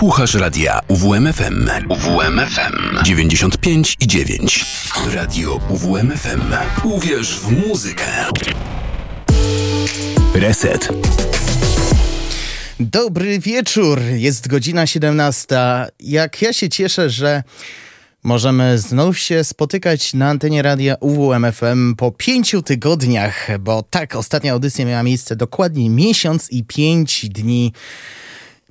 Słuchasz radia UWMFM. UWMFM 95 i 9. Radio UWMFM. Uwierz w muzykę. Reset. Dobry wieczór, jest godzina 17. Jak ja się cieszę, że możemy znów się spotykać na antenie radia UWMFM po pięciu tygodniach, bo tak, ostatnia audycja miała miejsce dokładnie miesiąc i pięć dni.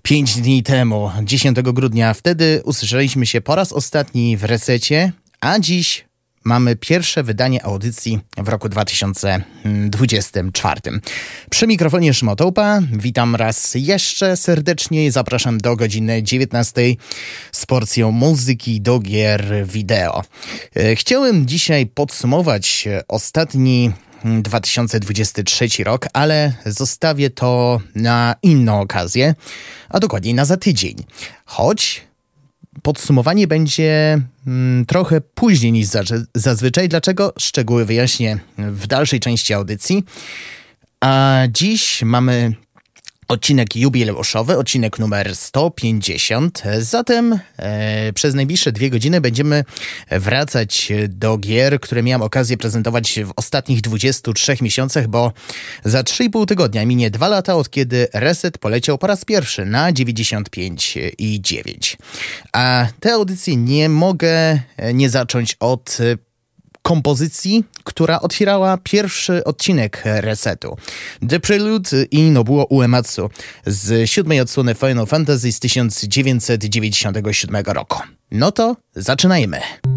Pięć dni temu, 10 grudnia, wtedy usłyszeliśmy się po raz ostatni w resecie, a dziś mamy pierwsze wydanie audycji w roku 2024. Przy mikrofonie Szmotołpa witam raz jeszcze serdecznie i zapraszam do godziny 19 z porcją muzyki do gier wideo. E, chciałem dzisiaj podsumować ostatni 2023 rok, ale zostawię to na inną okazję, a dokładniej na za tydzień. Choć podsumowanie będzie mm, trochę później niż zazwyczaj. Dlaczego? Szczegóły wyjaśnię w dalszej części audycji. A dziś mamy odcinek jubileuszowy, odcinek numer 150. Zatem e, przez najbliższe dwie godziny będziemy wracać do gier, które miałem okazję prezentować w ostatnich 23 miesiącach, bo za 3,5 tygodnia minie dwa lata od kiedy Reset poleciał po raz pierwszy na 95 i 9. A te audycje nie mogę nie zacząć od kompozycji, która otwierała pierwszy odcinek resetu. The Prelude i Nobuo Uematsu z siódmej odsłony Final Fantasy z 1997 roku. No to zaczynajmy.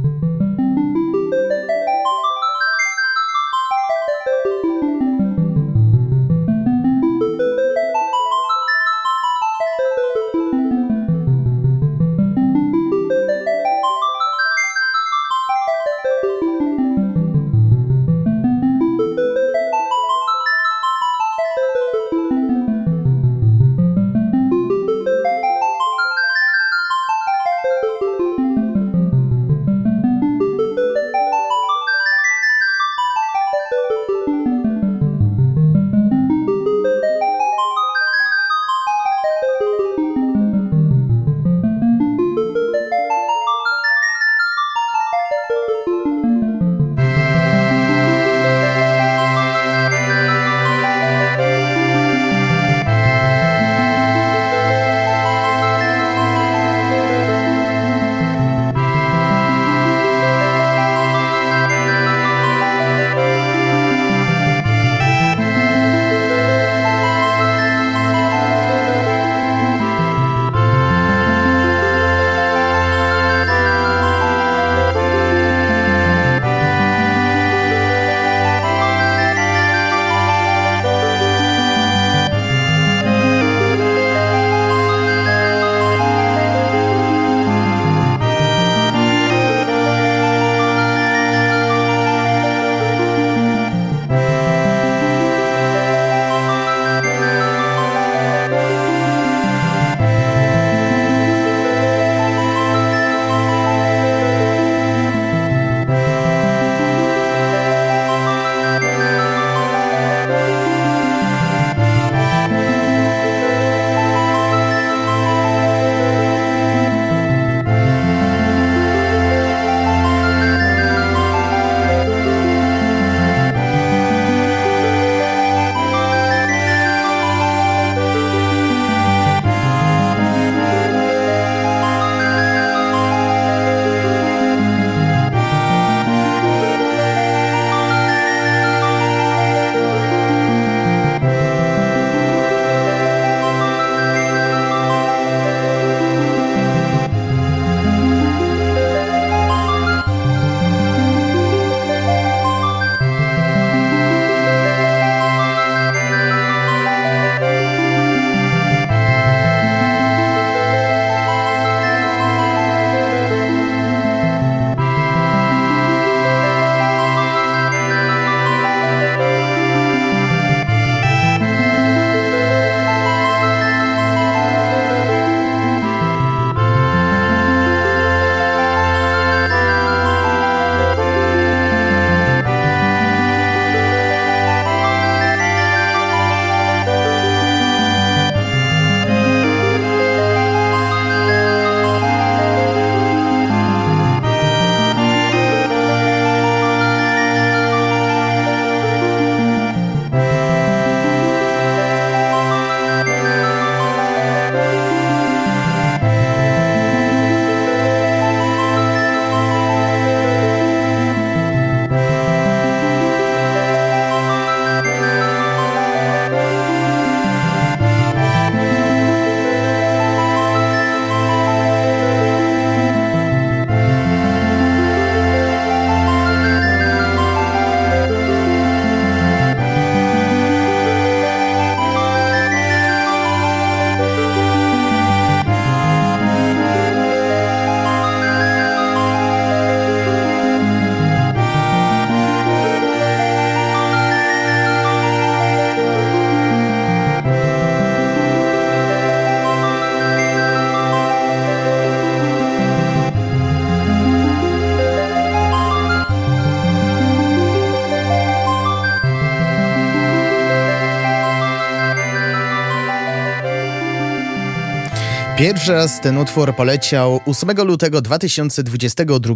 Pierwszy raz ten utwór poleciał 8 lutego 2022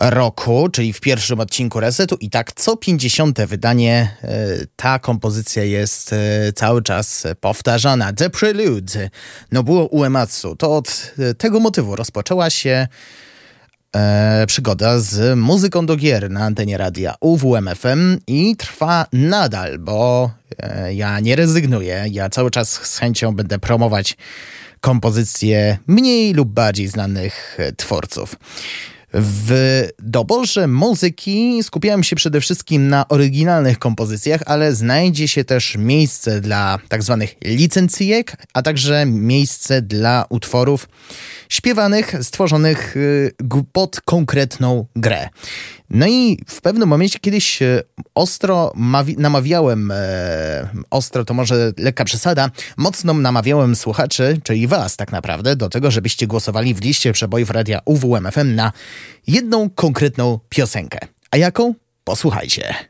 roku, czyli w pierwszym odcinku Resetu i tak co 50. wydanie e, ta kompozycja jest e, cały czas powtarzana. The Prelude Nobuo Uematsu. To od tego motywu rozpoczęła się e, przygoda z muzyką do gier na antenie radia UWMFM i trwa nadal, bo e, ja nie rezygnuję. Ja cały czas z chęcią będę promować kompozycje mniej lub bardziej znanych twórców. W doborze muzyki skupiałem się przede wszystkim na oryginalnych kompozycjach, ale znajdzie się też miejsce dla tak zwanych licencyjek, a także miejsce dla utworów śpiewanych, stworzonych y, pod konkretną grę. No i w pewnym momencie kiedyś e, ostro namawiałem, e, ostro to może lekka przesada, mocno namawiałem słuchaczy, czyli was tak naprawdę, do tego, żebyście głosowali w liście przebojów radia UWMFM na jedną konkretną piosenkę. A jaką? Posłuchajcie.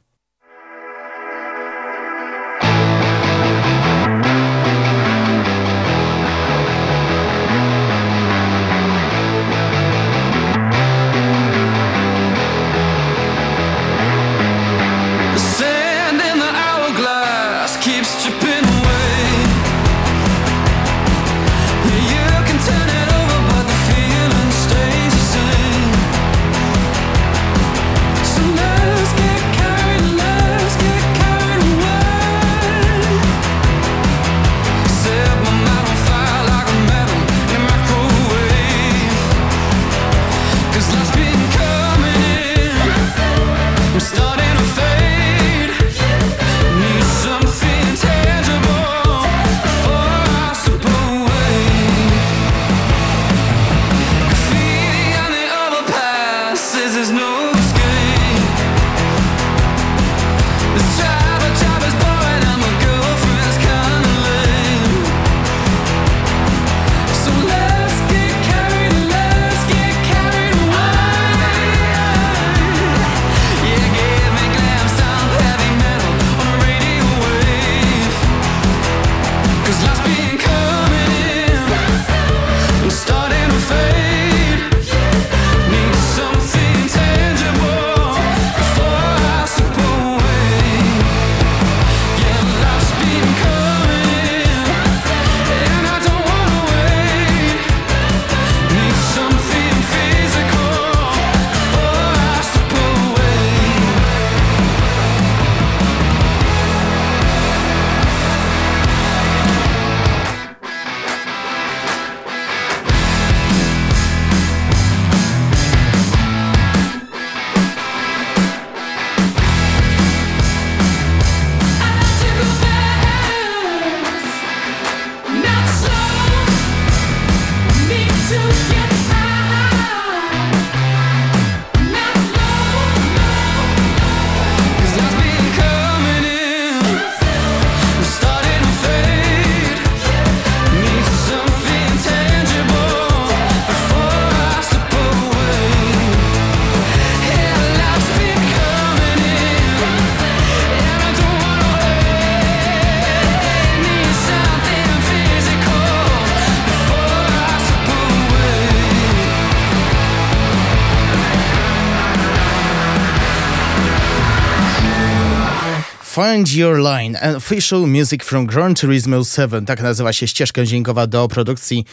Find Your Line, Official Music from Gran Turismo 7. Tak nazywa się ścieżka dźwiękowa do produkcji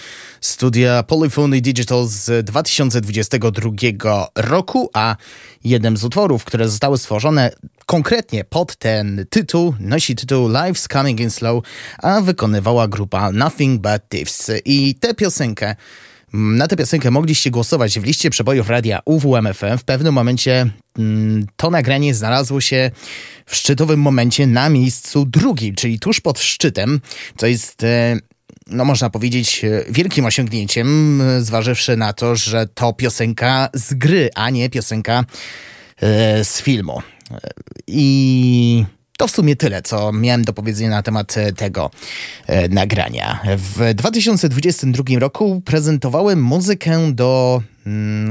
studia Polyphony Digital z 2022 roku, a jednym z utworów, które zostały stworzone konkretnie pod ten tytuł, nosi tytuł Life's Coming in Slow, a wykonywała grupa Nothing But Thieves. I tę piosenkę na tę piosenkę mogliście głosować w liście przebojów radia UWMFM. W pewnym momencie mm, to nagranie znalazło się w szczytowym momencie na miejscu drugim, czyli tuż pod szczytem, co jest e, no można powiedzieć, e, wielkim osiągnięciem, e, zważywszy na to, że to piosenka z gry, a nie piosenka z filmu. I to w sumie tyle, co miałem do powiedzenia na temat e, tego nagrania. W 2022 roku prezentowałem muzykę do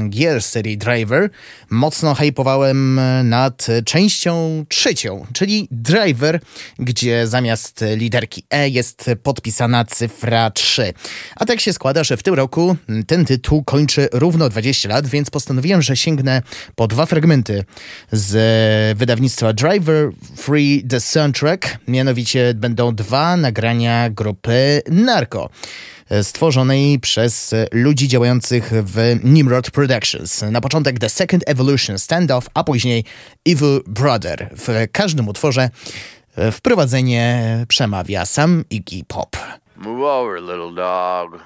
gier serii Driver, mocno hypowałem nad częścią trzecią, czyli Driver, gdzie zamiast literki E jest podpisana cyfra 3. A tak się składa, że w tym roku ten tytuł kończy równo 20 lat, więc postanowiłem, że sięgnę po dwa fragmenty z wydawnictwa Driver Free The Soundtrack. Mianowicie będą dwa nagrania grupy Narco stworzonej przez ludzi działających w Nimrod Productions. Na początek The Second Evolution Standoff, a później Evil Brother. W każdym utworze wprowadzenie przemawia sam Iggy Pop. Move over, little dog.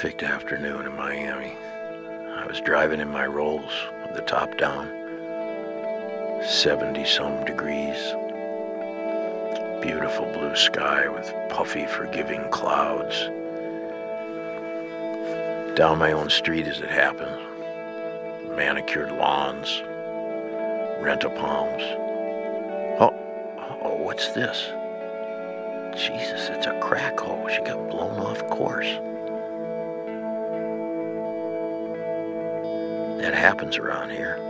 Perfect afternoon in Miami. I was driving in my Rolls with the top down, 70 some degrees. Beautiful blue sky with puffy, forgiving clouds. Down my own street as it happens, manicured lawns, rent a palms. Oh, oh, what's this? Jesus, it's a crack hole. She got blown off course. That happens around here.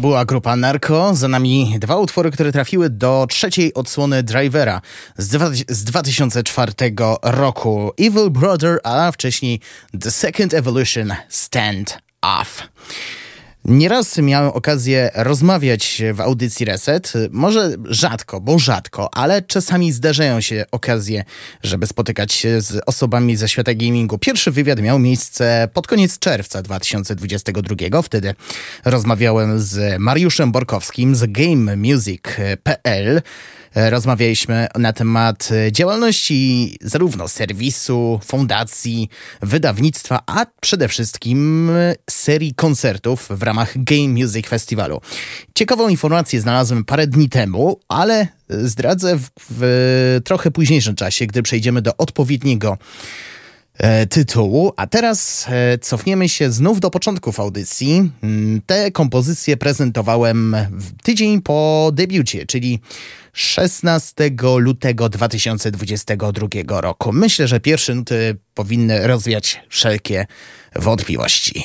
To była grupa Narco. Za nami dwa utwory, które trafiły do trzeciej odsłony Drivera z, dwa, z 2004 roku. Evil Brother, a wcześniej The Second Evolution Stand Off. Nieraz miałem okazję rozmawiać w audycji Reset. Może rzadko, bo rzadko, ale czasami zdarzają się okazje, żeby spotykać się z osobami ze świata gamingu. Pierwszy wywiad miał miejsce pod koniec czerwca 2022. Wtedy rozmawiałem z Mariuszem Borkowskim z GameMusic.pl. Rozmawialiśmy na temat działalności zarówno serwisu, fundacji, wydawnictwa, a przede wszystkim serii koncertów w ramach Game Music Festiwalu. Ciekawą informację znalazłem parę dni temu, ale zdradzę w, w trochę późniejszym czasie, gdy przejdziemy do odpowiedniego e, tytułu. A teraz e, cofniemy się znów do początków audycji. Mm, Te kompozycje prezentowałem tydzień po debiucie, czyli 16 lutego 2022 roku. Myślę, że pierwsze nuty powinny rozwiać wszelkie wątpliwości.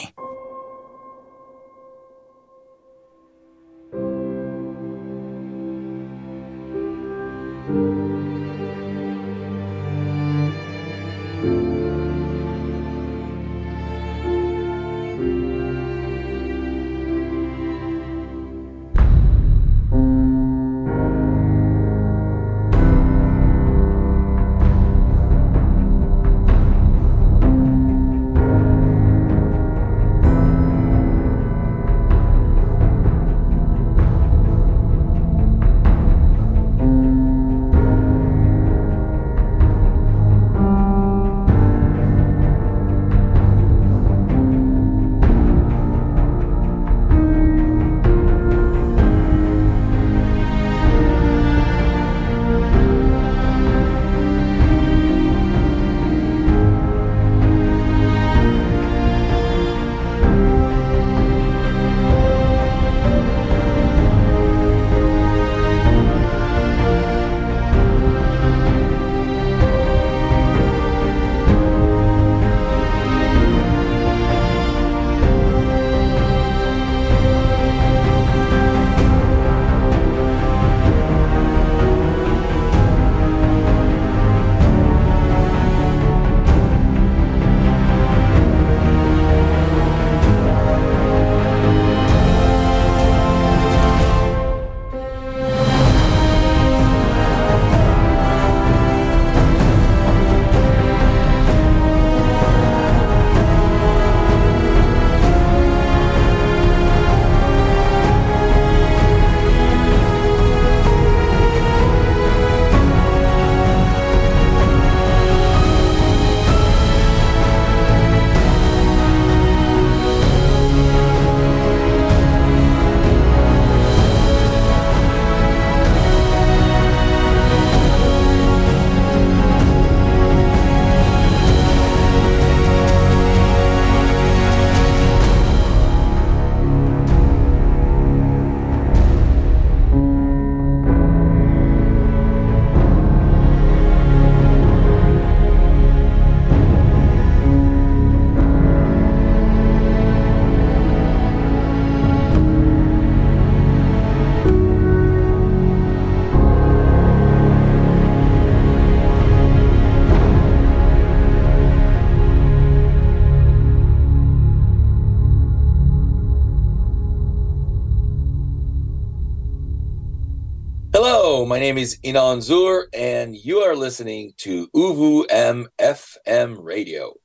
Name is Inan Zur, and you are listening to Uvu M FM Radio.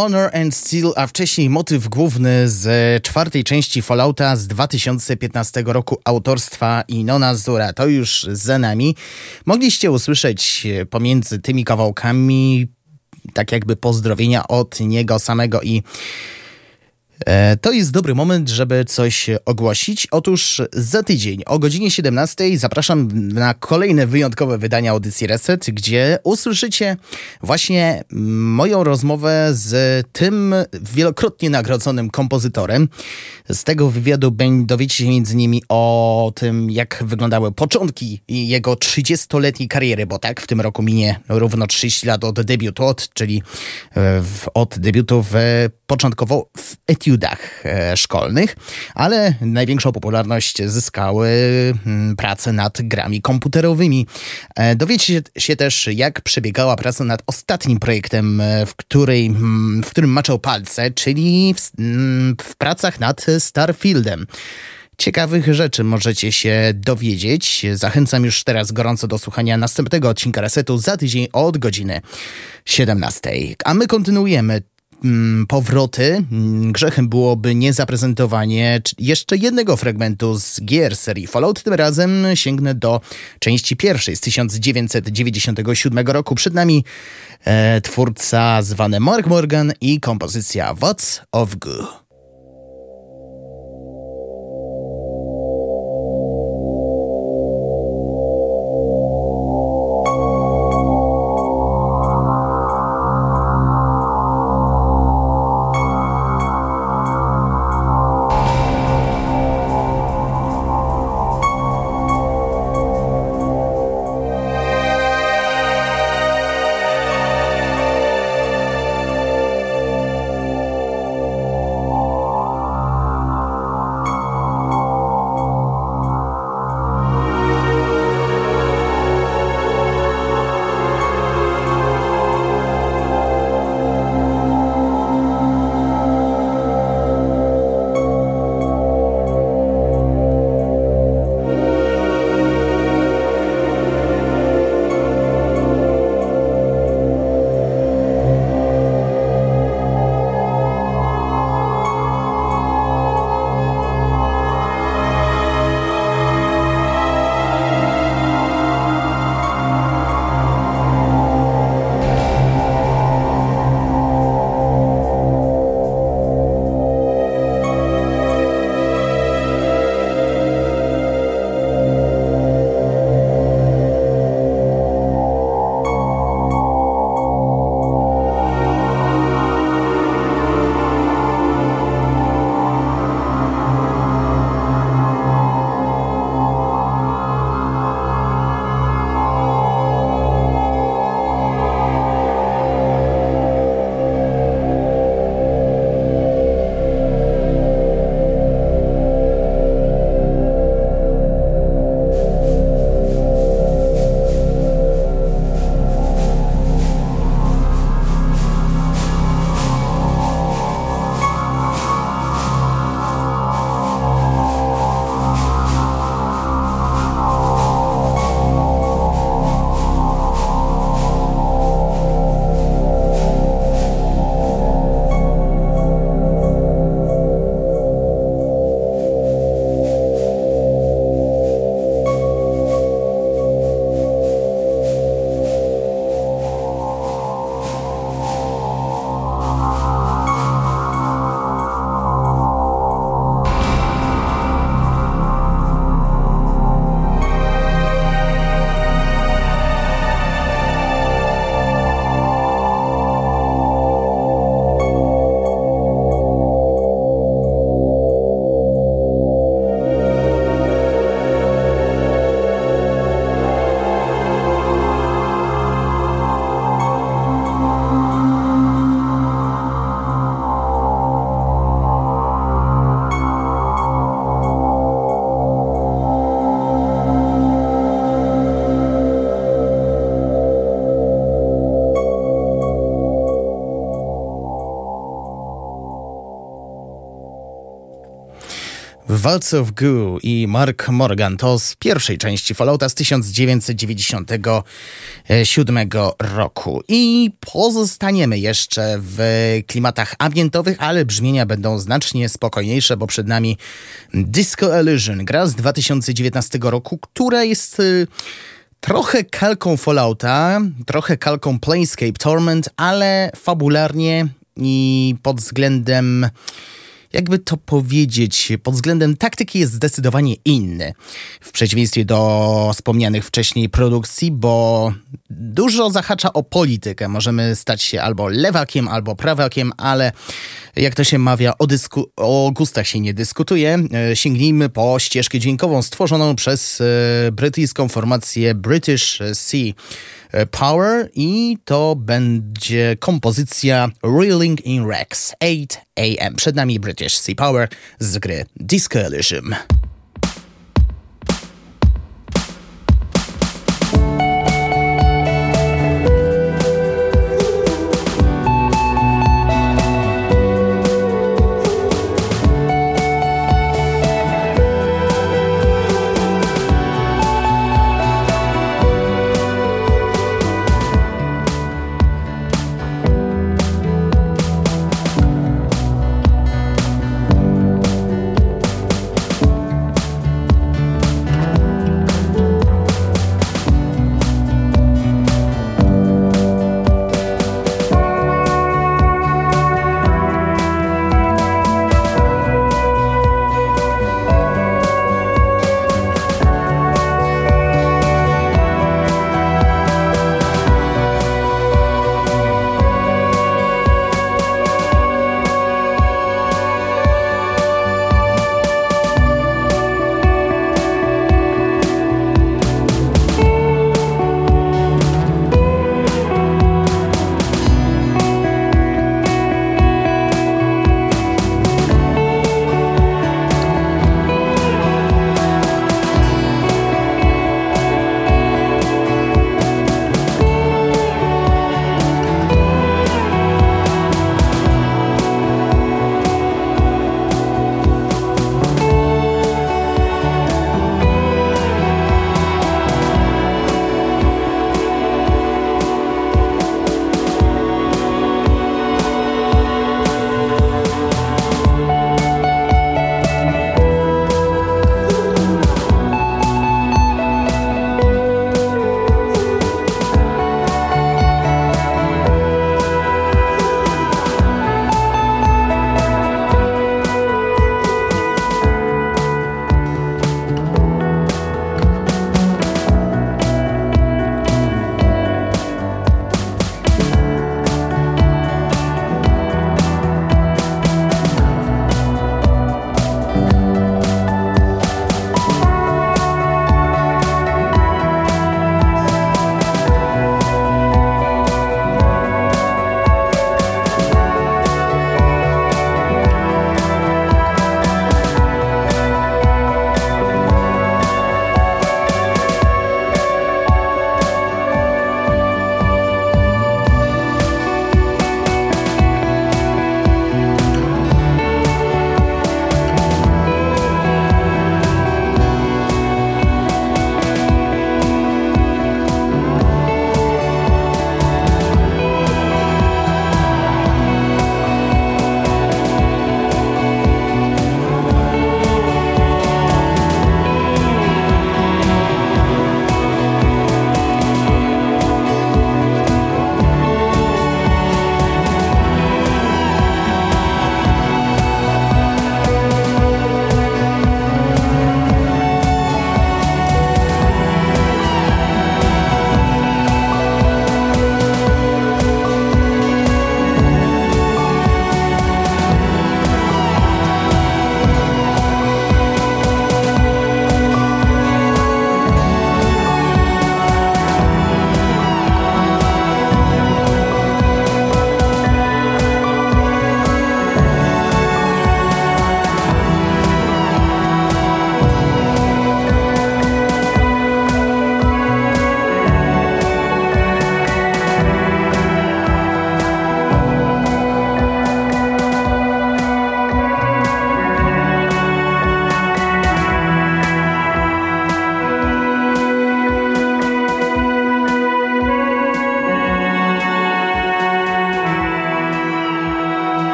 Honor and Steel, a wcześniej motyw główny z czwartej części Fallouta z 2015 roku autorstwa Inona Zura. To już za nami. Mogliście usłyszeć pomiędzy tymi kawałkami tak jakby pozdrowienia od niego samego i to jest dobry moment, żeby coś ogłosić. Otóż za tydzień o godzinie 17 zapraszam na kolejne wyjątkowe wydanie audycji Reset, gdzie usłyszycie właśnie moją rozmowę z tym wielokrotnie nagrodzonym kompozytorem. Z tego wywiadu dowiecie się między innymi o tym, jak wyglądały początki jego 30-letniej kariery, bo tak, w tym roku minie równo 30 lat od debiutu, od, czyli e, od debiutu w początkowo w etiudach e, szkolnych, ale największą popularność zyskały mm, prace nad grami komputerowymi. E, dowiecie się też, jak przebiegała praca nad ostatnim projektem, e, w, której, mm, w którym maczał palce, czyli w, mm, w pracach nad Starfieldem. Ciekawych rzeczy możecie się dowiedzieć. Zachęcam już teraz gorąco do słuchania następnego odcinka Resetu za tydzień od godziny 17. A my kontynuujemy powroty. Mm, grzechem byłoby nie zaprezentowanie jeszcze jednego fragmentu z gier serii Fallout. Tym razem sięgnę do części pierwszej z 1997 roku. Przed nami e, twórca zwany Mark Morgan i kompozycja What's of Goo. Waltz of Goo i Mark Morgan to z pierwszej części Fallouta z 1997 roku. I pozostaniemy jeszcze w klimatach ambientowych, ale brzmienia będą znacznie spokojniejsze, bo przed nami Disco Illusion, gra z 2019 roku, która jest y, trochę kalką Fallouta, trochę kalką Planescape Torment, ale fabularnie i pod względem jakby to powiedzieć, pod względem taktyki jest zdecydowanie inny. W przeciwieństwie do wspomnianych wcześniej produkcji, bo dużo zahacza o politykę. Możemy stać się albo lewakiem, albo prawakiem, ale jak to się mawia, o, dysku- o gustach się nie dyskutuje. E, sięgnijmy po ścieżkę dźwiękową stworzoną przez e, brytyjską formację British Sea Power i to będzie kompozycja Reeling in Rex 8 AM. Przed nami British Sea Power z gry Disco Elysium.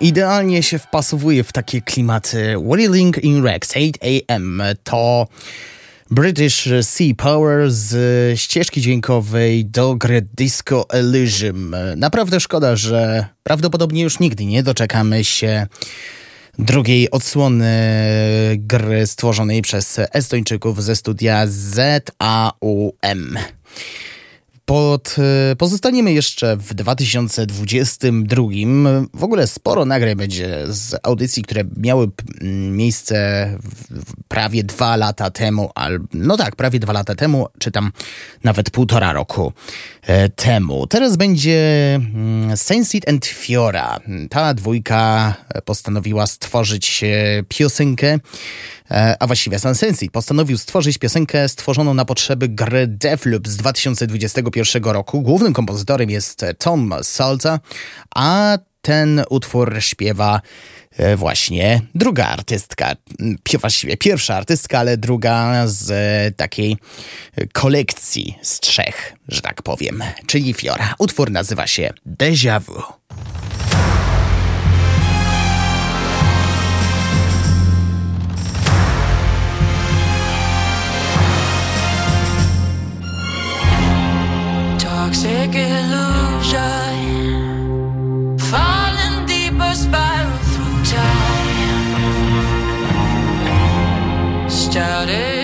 Idealnie się wpasowuje w takie klimaty. Whirling in Rex 8am to British Sea Power z ścieżki dźwiękowej do gry Disco Elysium. Naprawdę szkoda, że prawdopodobnie już nigdy nie doczekamy się drugiej odsłony gry stworzonej przez Estończyków ze studia ZAUM. Pod, e, pozostaniemy jeszcze w 2022. W ogóle sporo nagrań będzie z audycji, które miały miejsce prawie dwa lata temu, al, no tak, prawie dwa lata temu, czy tam nawet półtora roku e, temu. Teraz będzie mm, Sensit and Fiora. Ta dwójka postanowiła stworzyć e, piosenkę E, a właściwie Sunsensi postanowił stworzyć piosenkę stworzoną na potrzeby gry Deathloop z 2021 roku. Głównym kompozytorem jest Tom Salta, a ten utwór śpiewa e, właśnie druga artystka, właściwie pierwsza artystka, ale druga z takiej kolekcji z trzech, że tak powiem, czyli Fiora. Utwór nazywa się Deja Vu. about it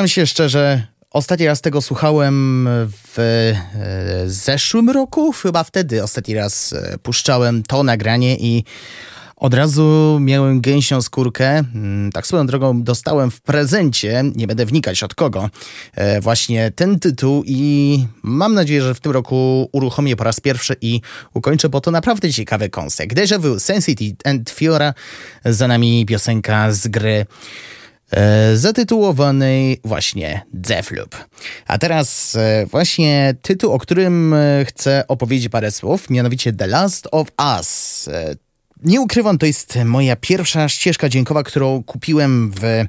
Przyznam się szczerze, ostatni raz tego słuchałem w e, zeszłym roku, chyba wtedy ostatni raz e, puszczałem to nagranie i od razu miałem gęsią skórkę. Mm, Tak swoją drogą dostałem w prezencie, nie będę wnikać od kogo, e, właśnie ten tytuł i mam nadzieję, że w tym roku uruchomię po raz pierwszy i ukończę, bo to naprawdę ciekawy konsek. Deja Vu, Sensity and Fiora, za nami piosenka z gry zatytułowanej właśnie Deathloop. A teraz e, właśnie tytuł, o którym e, chcę opowiedzieć parę słów, mianowicie The Last of Us. Nie ukrywam, to jest moja pierwsza ścieżka dźwiękowa, którą kupiłem w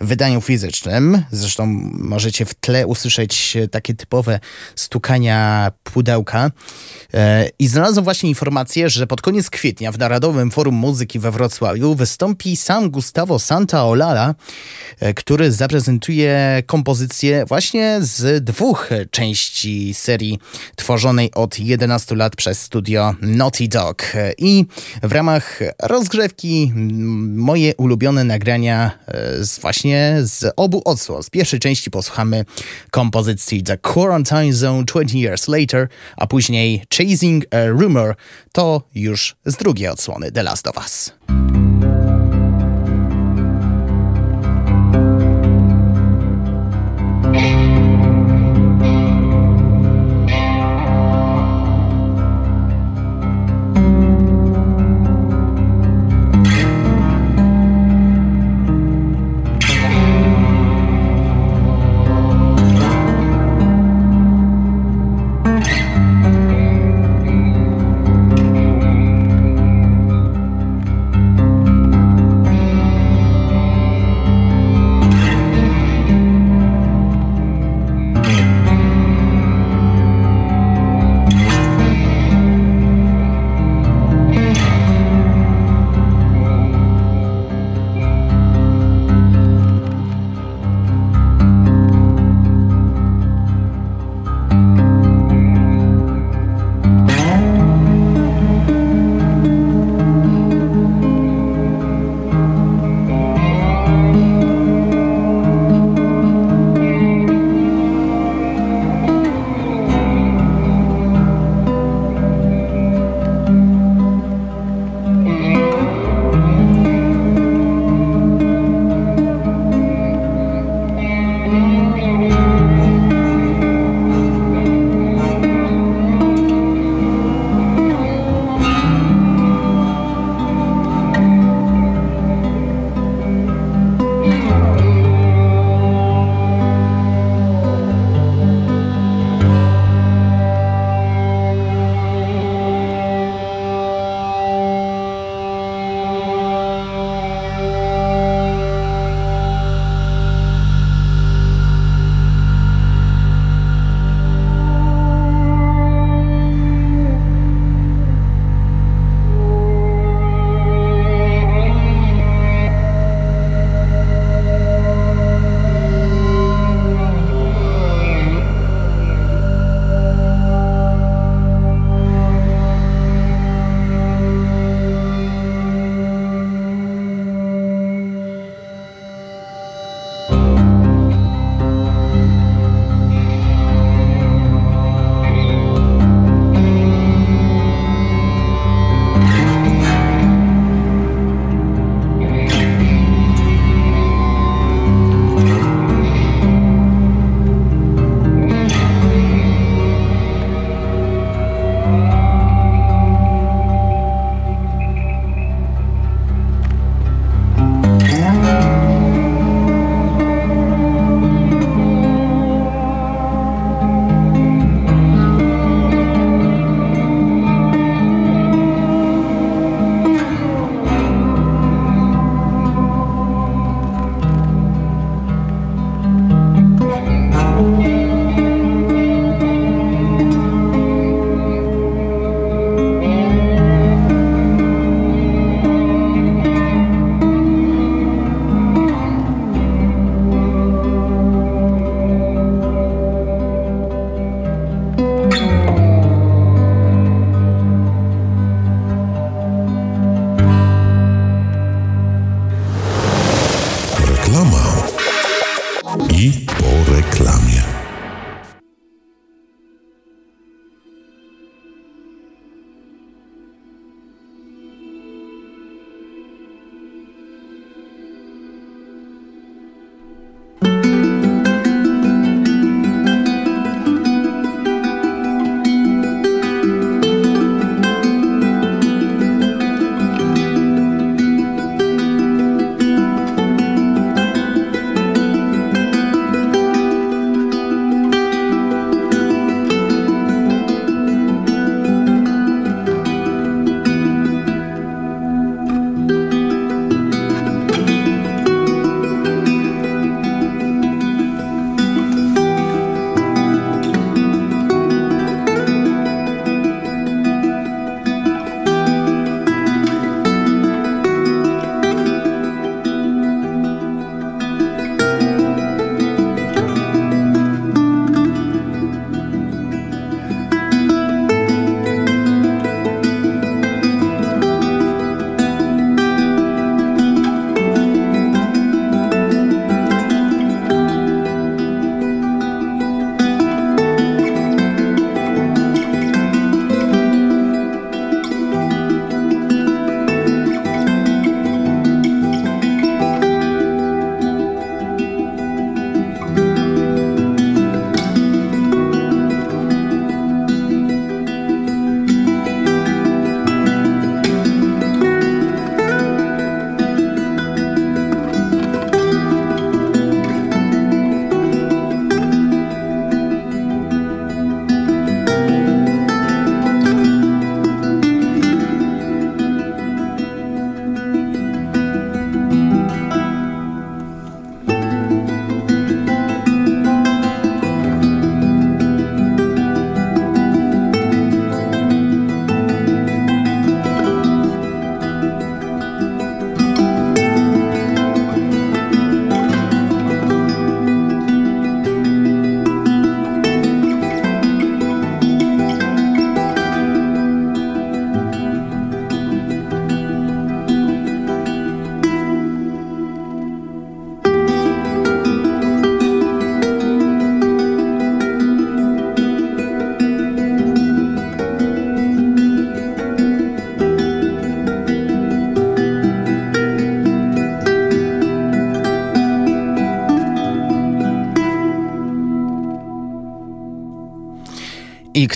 wydaniu fizycznym. Zresztą możecie w tle usłyszeć takie typowe stukania pudełka. E, I znalazłem właśnie informację, że pod koniec kwietnia w Narodowym Forum Muzyki we Wrocławiu wystąpi sam Gustavo Santaolalla, e, który zaprezentuje kompozycję właśnie z dwóch części serii tworzonej od 11 lat przez studio Naughty Dog. E, I w ramach rozgrzewki moje ulubione nagrania e, z właśnie z obu odsłon. Z pierwszej części posłuchamy kompozycji The Quarantine Zone 20 Years Later, a później Chasing a Rumor to już z drugiej odsłony The Last of Us.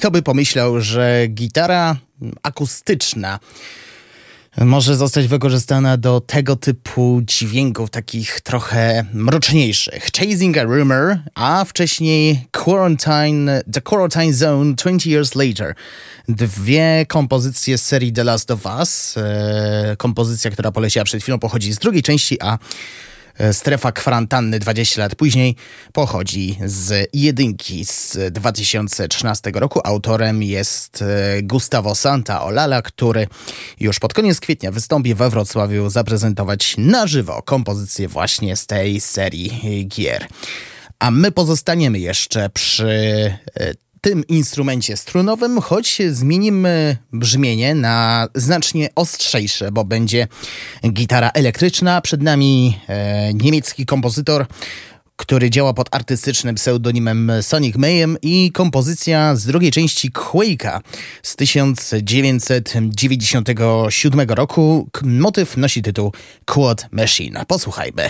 Kto by pomyślał, że gitara akustyczna może zostać wykorzystana do tego typu dźwięków, takich trochę mroczniejszych. Chasing a Rumor, a wcześniej Quarantine, The Quarantine Zone 20 Years Later. Dwie kompozycje z serii The Last of Us. E, kompozycja, która poleciała przed chwilą, pochodzi z drugiej części, a Strefa kwarantanny 20 lat później pochodzi z jedynki z 2013 roku. Autorem jest e, Gustavo Santa Olala, który już pod koniec kwietnia wystąpi we Wrocławiu zaprezentować na żywo kompozycję właśnie z tej serii gier. A my pozostaniemy jeszcze przy e, tym instrumencie strunowym, choć zmienimy brzmienie na znacznie ostrzejsze, bo będzie gitara elektryczna. Przed nami e, niemiecki kompozytor który działa pod artystycznym pseudonimem Sonic Mayhem i kompozycja z drugiej części Quake'a z 1997 roku. Motyw nosi tytuł Quad Machine. Posłuchajmy.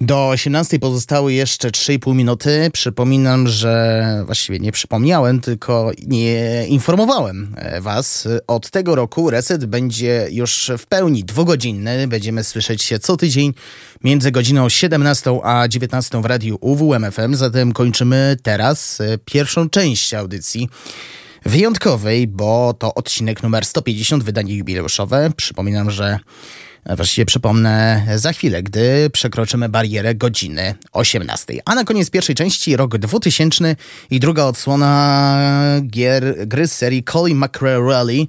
Do 18 pozostały jeszcze 3,5 minuty. Przypominam, że właściwie nie przypomniałem, tylko nie informowałem e, Was. Od tego roku reset będzie już w pełni dwugodzinny. Będziemy słyszeć się co tydzień między godziną 17 a 19 w radiu UWMFM. Zatem kończymy teraz e, pierwszą część audycji wyjątkowej, bo to odcinek numer 150, wydanie jubileuszowe. Przypominam, że Właściwie przypomnę za chwilę, gdy przekroczymy barierę godziny 18. A na koniec pierwszej części rok 2000 i druga odsłona gier, gry z serii Colin Rally.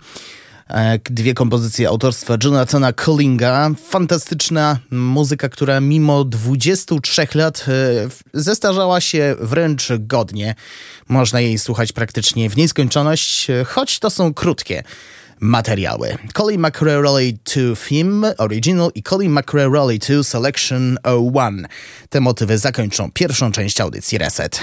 E, Dwie kompozycje autorstwa Jonathana Collinga. Fantastyczna muzyka, która mimo 23 lat e, zestarzała się wręcz godnie. Można jej słuchać praktycznie w nieskończoność, choć to są krótkie materiały. Colin McRae Rally 2 Theme Original i Colin McRae Rally 2 Selection 01. Te motywy zakończą pierwszą część audycji Reset.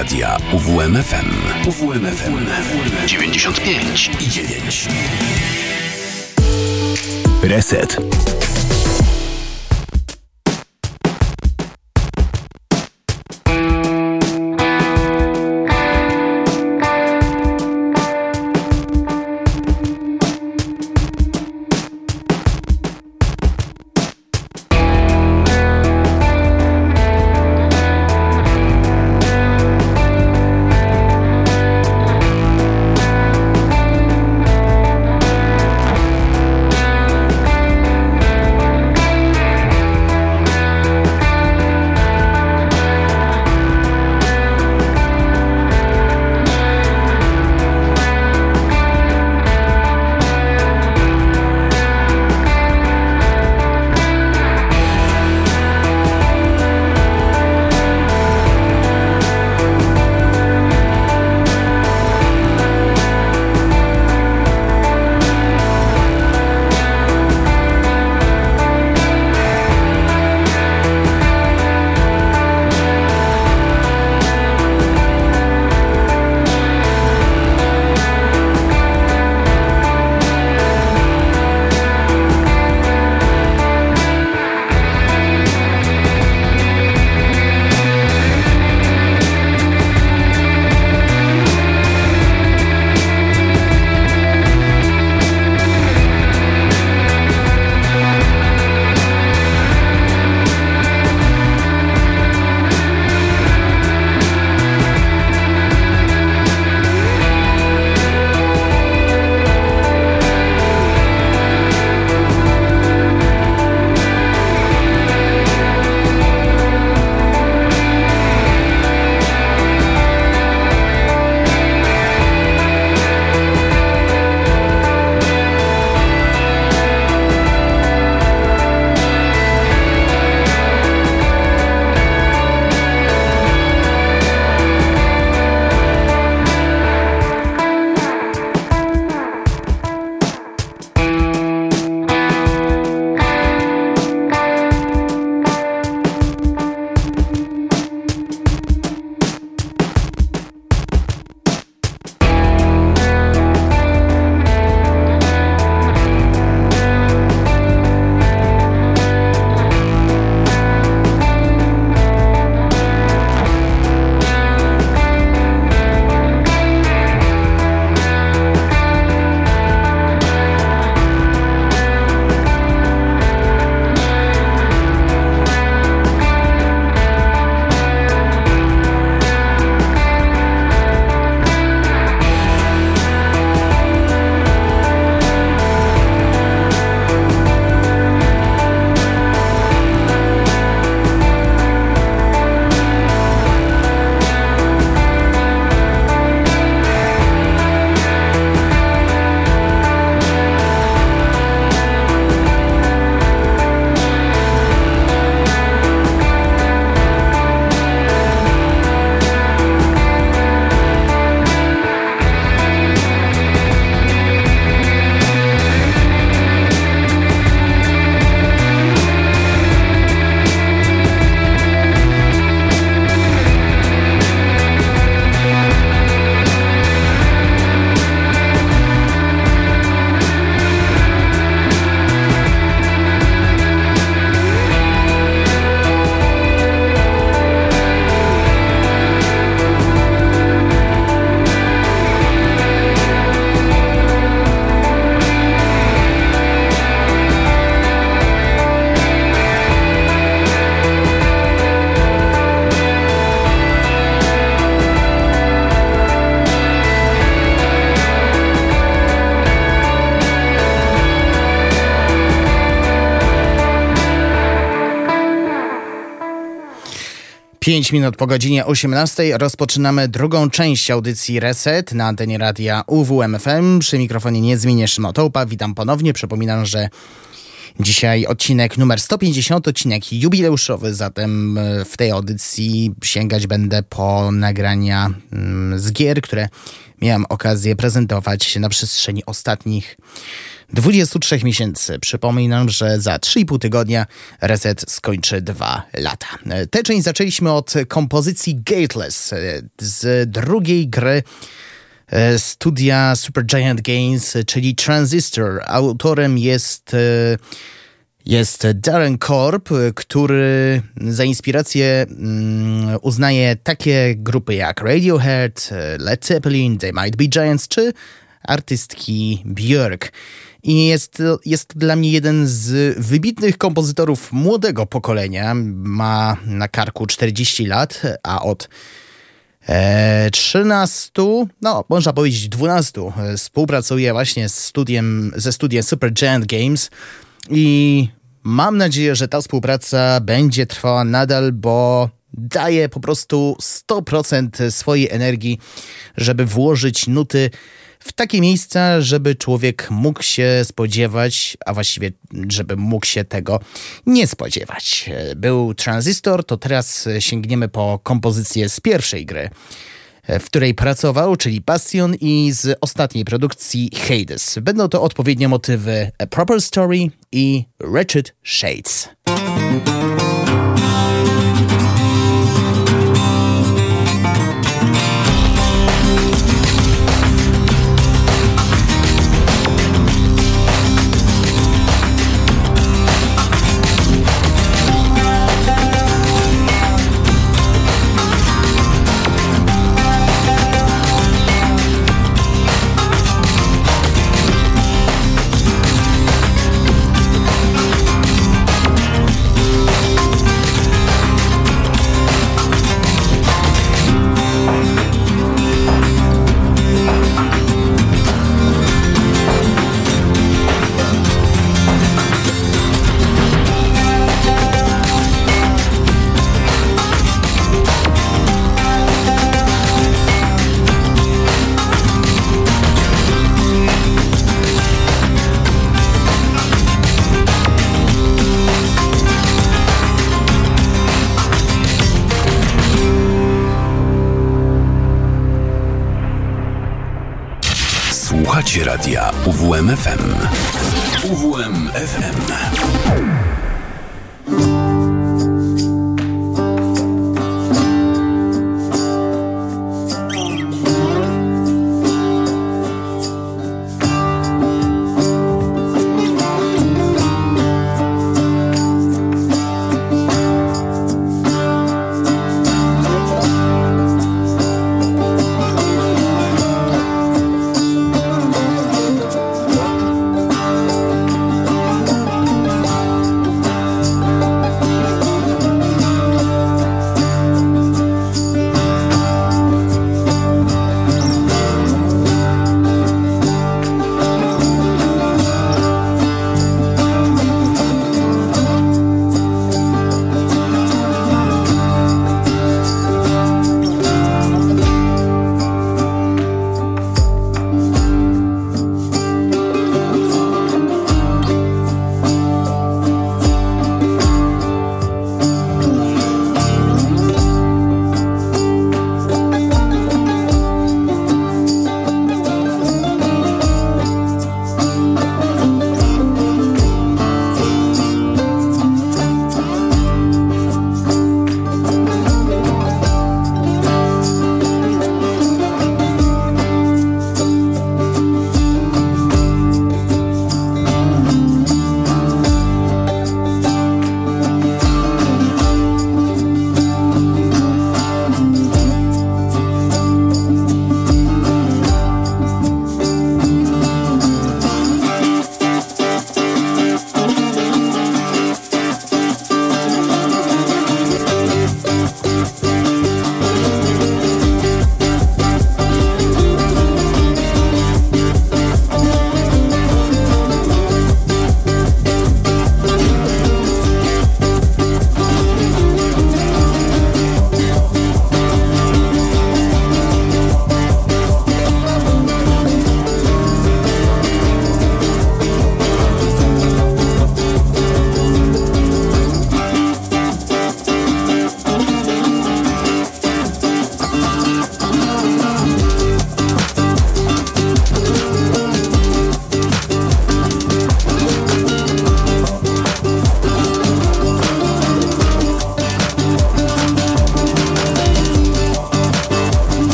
Radia UWMFM. UWMFM 95 i 9. Reset. 5 minut po godzinie 18 rozpoczynamy drugą część audycji Reset na antenie radia UWMFM. Przy mikrofonie nie zmienię Szymotołpa. Witam ponownie. Przypominam, że dzisiaj odcinek numer 150, odcinek jubileuszowy, zatem e, w tej audycji sięgać będę po nagrania mm, z gier, które miałem okazję prezentować na przestrzeni ostatnich 23 miesięcy. Przypominam, że za 3,5 tygodnia Reset skończy dwa lata. Tę część zaczęliśmy od kompozycji Gateless z drugiej gry e, studia Supergiant Games, czyli Transistor. Autorem jest e, jest Darren Korb, który za inspirację mm, uznaje takie grupy jak Radiohead, Led Zeppelin, They Might Be Giants czy artystki Björk. I jest, jest dla mnie jeden z wybitnych kompozytorów młodego pokolenia. Ma na karku 40 lat, a od e, 13, no można powiedzieć 12, e, współpracuje właśnie z studiem, ze studiem Supergiant Games i mam nadzieję, że ta współpraca będzie trwała nadal, bo daje po prostu 100% swojej energii, żeby włożyć nuty w takie miejsca, żeby człowiek mógł się spodziewać, a właściwie, żeby mógł się tego nie spodziewać. Był tranzystor, to teraz sięgniemy po kompozycję z pierwszej gry w której pracował, czyli Bastion i z ostatniej produkcji Hades. Będą to odpowiednie motywy A Proper Story i Wretched Shades. Słuchacie radia UWMFM. UWMFM.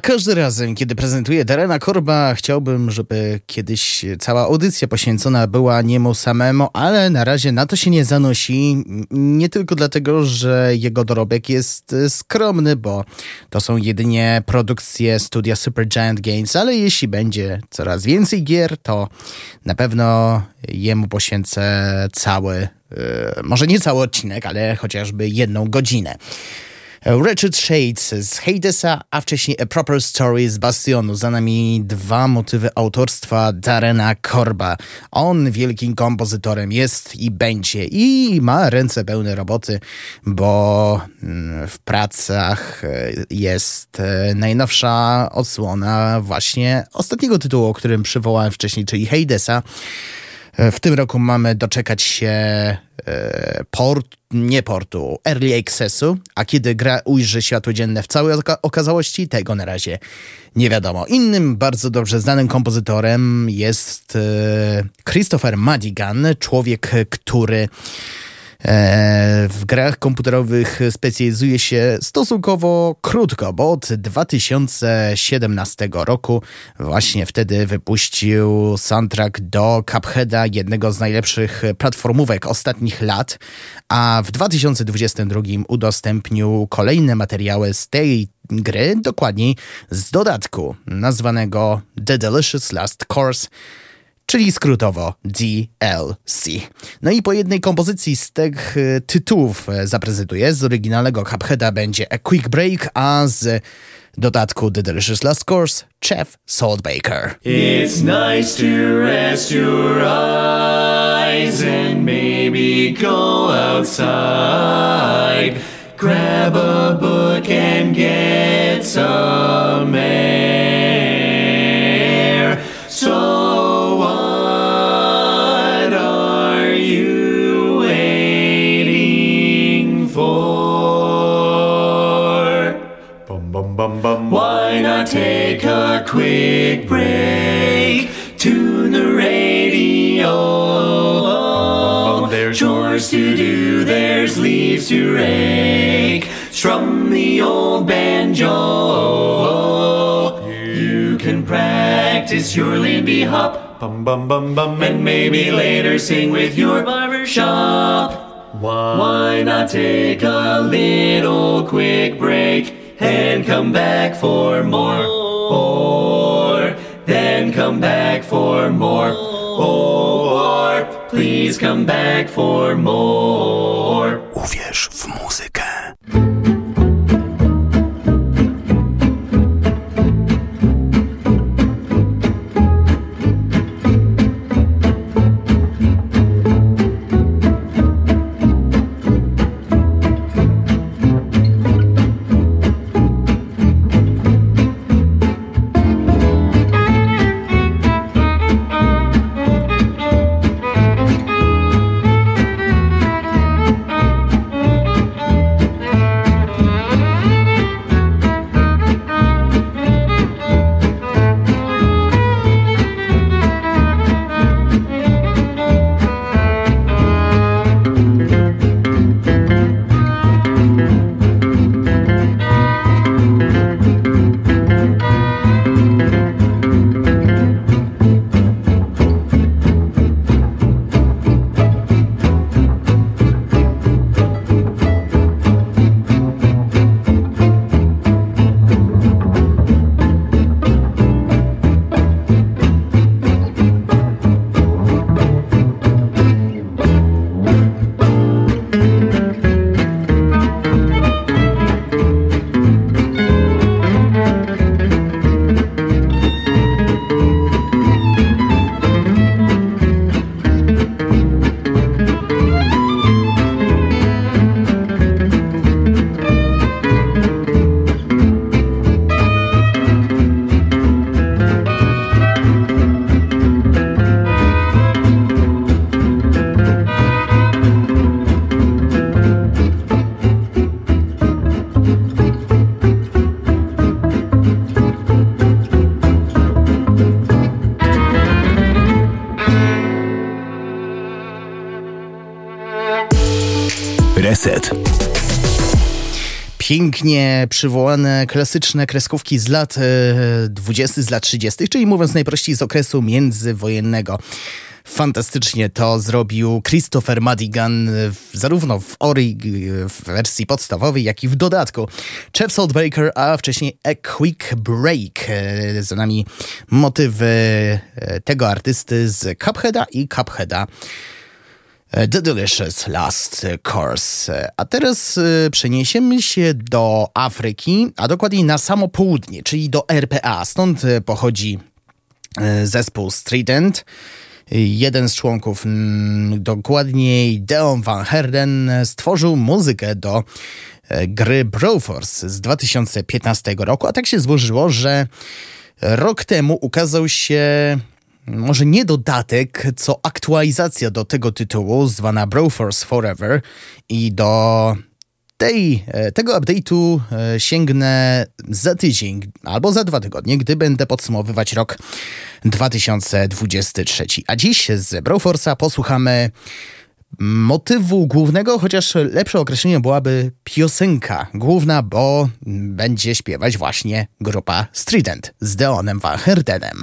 Każdym razem, kiedy prezentuję Darena Korba, chciałbym, żeby kiedyś cała audycja poświęcona była niemu samemu, ale na razie na to się nie zanosi. Nie tylko dlatego, że jego dorobek jest skromny, bo to są jedynie produkcje studia Supergiant Games, ale jeśli będzie coraz więcej gier, to na pewno jemu poświęcę cały, e, może nie cały odcinek, ale chociażby jedną godzinę. Wretched Shades z Hadesa, a wcześniej A Proper Story z Bastionu. Za nami dwa motywy autorstwa Darena Korba. On wielkim kompozytorem jest i będzie i ma ręce pełne roboty, bo mm, w pracach e, jest e, najnowsza odsłona właśnie ostatniego tytułu, o którym przywołałem wcześniej, czyli Hadesa. E, W tym roku mamy doczekać się e, port, nie portu, early accessu, a kiedy gra ujrzy światło dzienne w całej oka- okazałości, tego na razie nie wiadomo. Innym bardzo dobrze znanym kompozytorem jest e, Christopher Madigan, człowiek, który w grach komputerowych specjalizuje się stosunkowo krótko, bo od 2017 roku właśnie wtedy wypuścił soundtrack do Cupheada, jednego z najlepszych platformówek ostatnich lat, a w 2022 udostępnił kolejne materiały z tej gry, dokładniej z dodatku nazwanego The Delicious Last Course, czyli skrótowo DLC. No i po jednej kompozycji z tych e, tytułów e, zaprezentuję. Z oryginalnego Cupheada będzie A Quick Break, a z dodatku The Delicious Last Course Chef Saltbaker. It's nice to rest your eyes and maybe go outside. Grab a book and get some air. Bum, bum. Why not take a quick break? Tune the radio. There's chores to do, there's leaves to rake. Strum the old banjo. You can practice your Lindy hop. Bum, bum, bum, bum. And maybe later sing with your barber shop. Why not take a little quick break and come back for more? Or then come back for more? Or please come back for more? Uwierz w muzykę. Przywołane klasyczne kreskówki z lat e, 20., z lat 30., czyli mówiąc najprościej z okresu międzywojennego. Fantastycznie to zrobił Christopher Madigan w, zarówno w Ori w wersji podstawowej, jak i w dodatku. Chef Saltbaker, a wcześniej A Quick Break. E, Za nami motywy e, tego artysty z Cupheada i Cupheada. E, The Delicious Last Course. A teraz e, przeniesiemy się do Afryki, a dokładniej na samo południe, czyli do RPA. Stąd e, pochodzi e, zespół Street End. Jeden z członków, mm, dokładniej Deon Van Herden, stworzył muzykę do e, gry Broforce z 2015 roku, a tak się złożyło, że rok temu ukazał się może nie dodatek, co aktualizacja do tego tytułu zwana Broforce Forever i do tej, e, tego update'u e, sięgnę za tydzień albo za dwa tygodnie, gdy będę podsumowywać rok 2023. A dziś z Broforce'a posłuchamy motywu głównego, chociaż lepsze określenie byłaby piosenka główna, bo będzie śpiewać właśnie grupa Strident z Deonem Van Herdenem.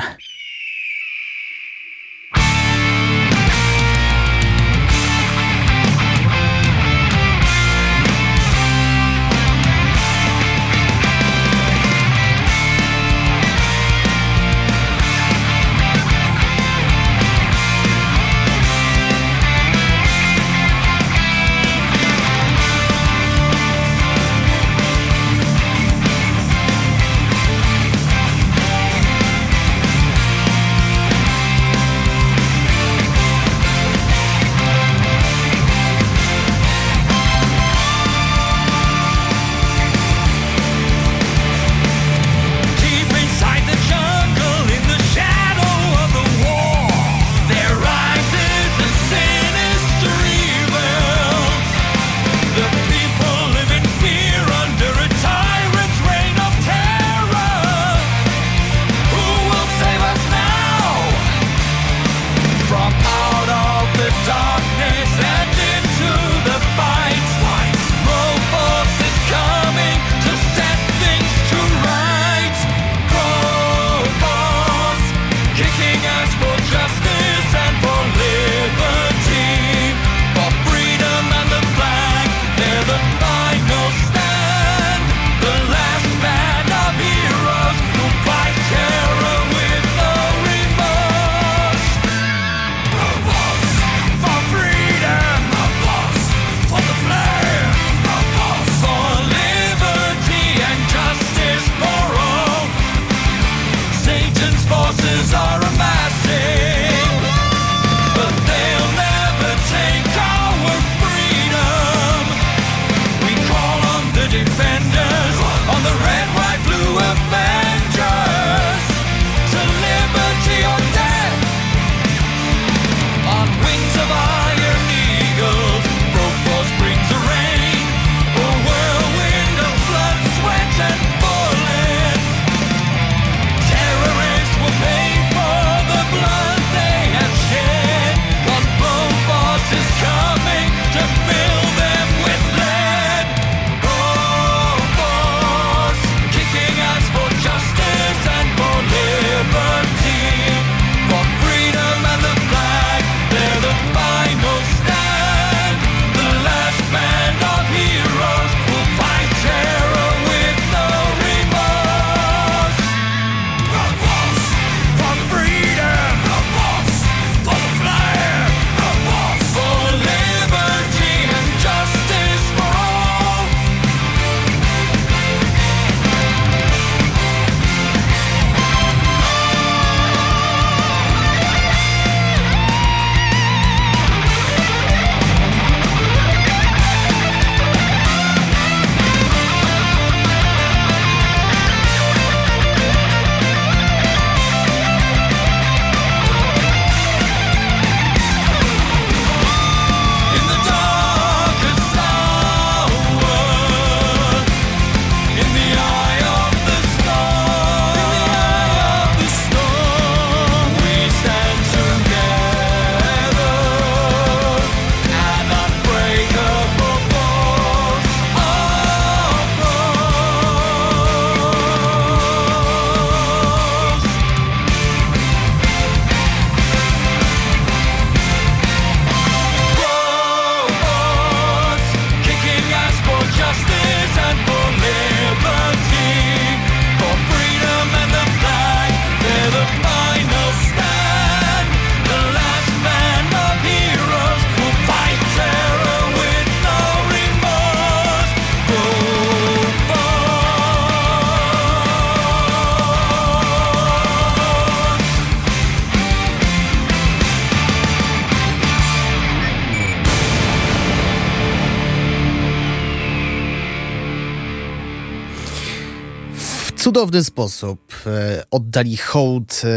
Cudowny sposób e, oddali hołd, e,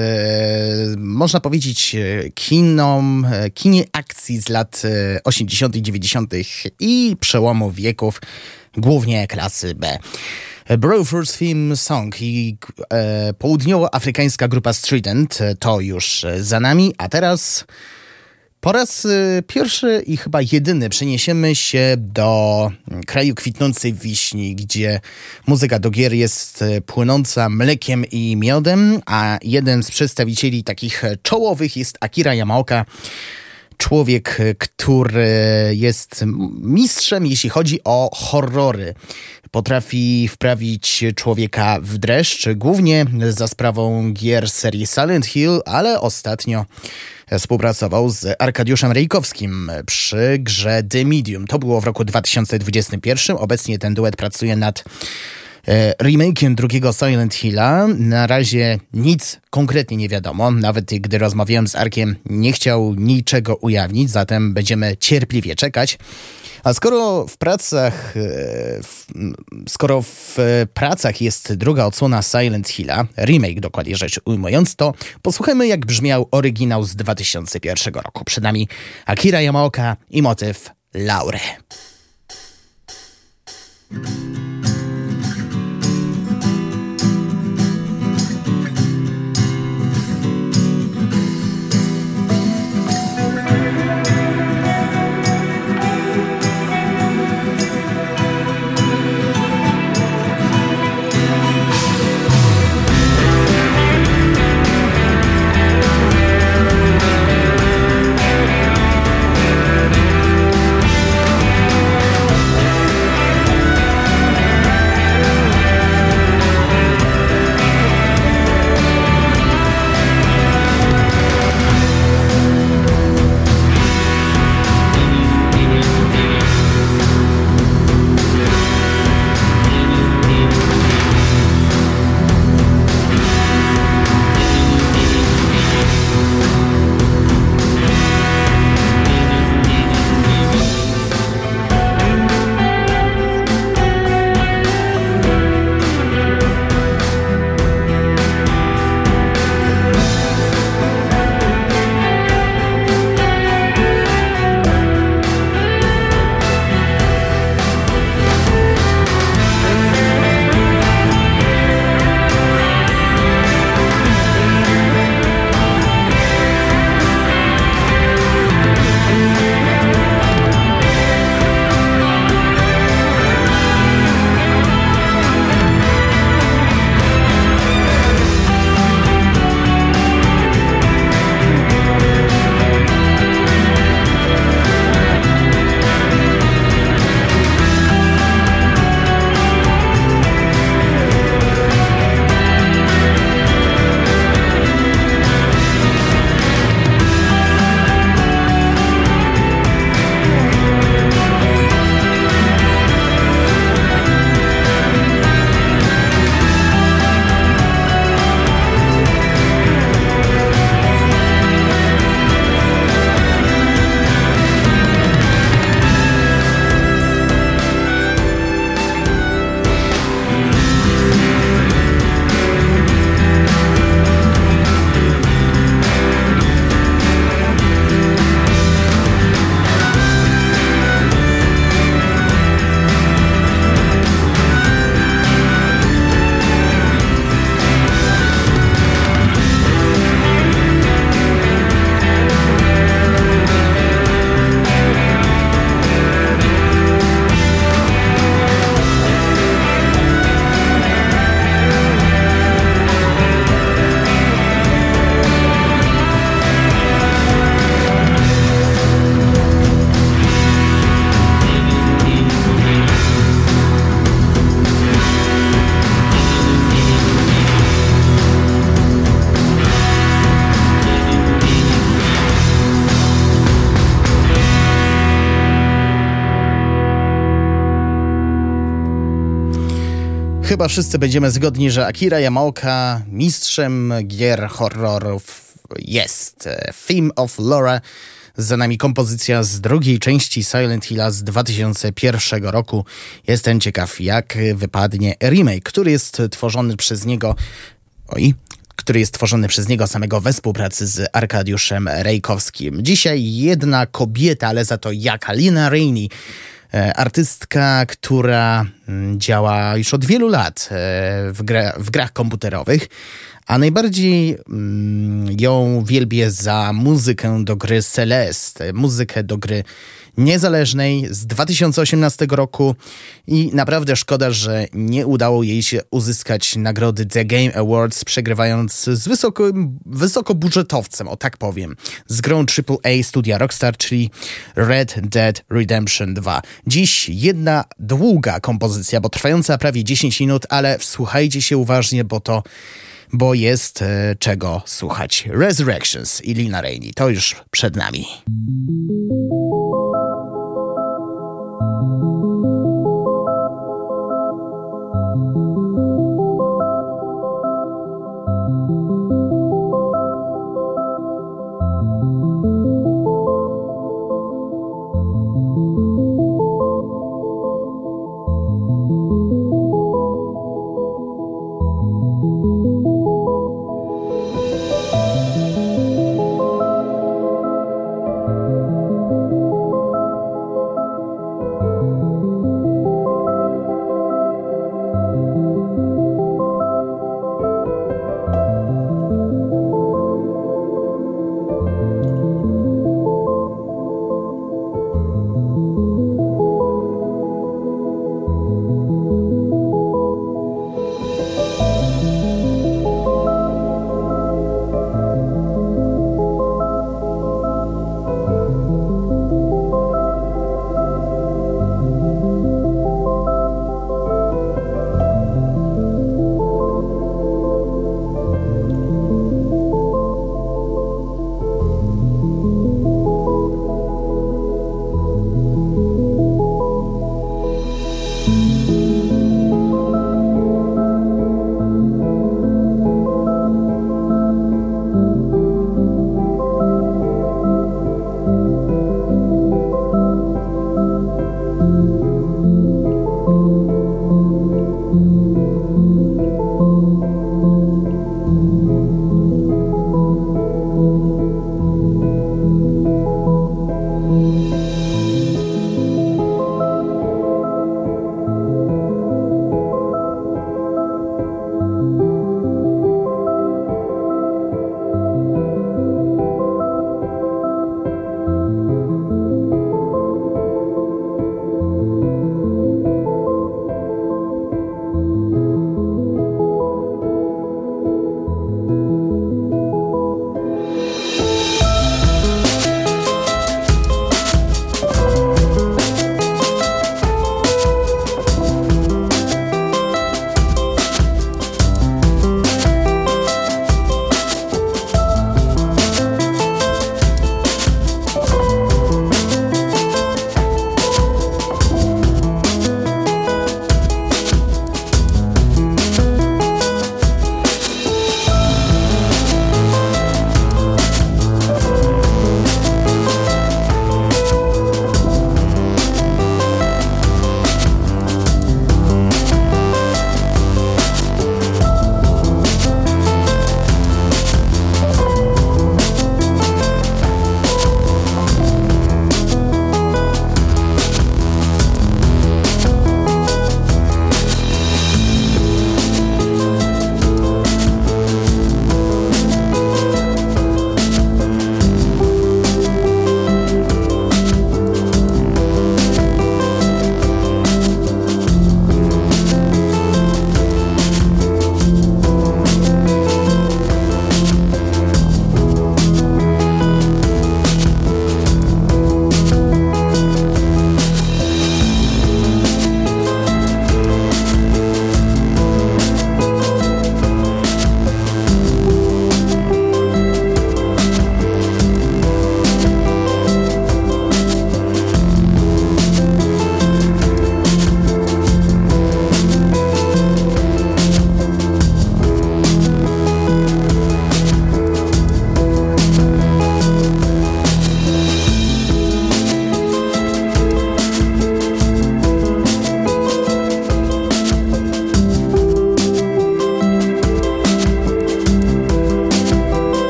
można powiedzieć, e, kinom, kinie akcji z lat e, 80., 90. i przełomu wieków, głównie klasy B. Broford's Theme Song i południowoafrykańska grupa Strident to już za nami, a teraz po raz y, pierwszy i chyba jedyny przeniesiemy się do kraju kwitnącej wiśni, gdzie muzyka do gier jest y, płynąca mlekiem i miodem, a jeden z przedstawicieli takich czołowych jest Akira Yamaoka. Człowiek, y, który jest mistrzem, jeśli chodzi o horrory. Potrafi wprawić człowieka w dreszcz, głównie za sprawą gier serii Silent Hill, ale ostatnio współpracował z Arkadiuszem Rejkowskim przy grze The Medium. To było w roku 2021. Obecnie ten duet pracuje nad remake'iem drugiego Silent Hilla. Na razie nic konkretnie nie wiadomo. Nawet gdy rozmawiałem z Arkiem, nie chciał niczego ujawnić, zatem będziemy cierpliwie czekać. A skoro w pracach, e, w, skoro w e, pracach jest druga odsłona Silent Hilla, remake dokładnie rzecz ujmując, to posłuchajmy jak brzmiał oryginał z 2001 roku. Przed nami Akira Yamaoka i motyw Laury. Chyba wszyscy będziemy zgodni, że Akira Yamaoka mistrzem gier horrorów jest. Theme of Laura Za nami kompozycja z drugiej części Silent Hilla z 2001 roku. Jestem ciekaw, jak wypadnie remake, który jest tworzony przez niego. Oj, który jest tworzony przez niego samego we współpracy z Arkadiuszem Rejkowskim. Dzisiaj jedna kobieta, ale za to jaka Lina Rainey, artystka, która mm, działa już od wielu lat e, w, gra, w grach komputerowych, a najbardziej mm, ją wielbię za muzykę do gry Celeste, muzykę do gry niezależnej z 2018 roku i naprawdę szkoda, że nie udało jej się uzyskać nagrody The Game Awards, przegrywając z wysoko, wysokobudżetowcem, o tak powiem, z grą AAA studia Rockstar, czyli Red Dead Redemption 2. Dziś jedna długa kompozycja, bo trwająca prawie 10 minut, ale wsłuchajcie się uważnie, bo to bo jest e, czego słuchać. Resurrections i Lina Rainey, to już przed nami.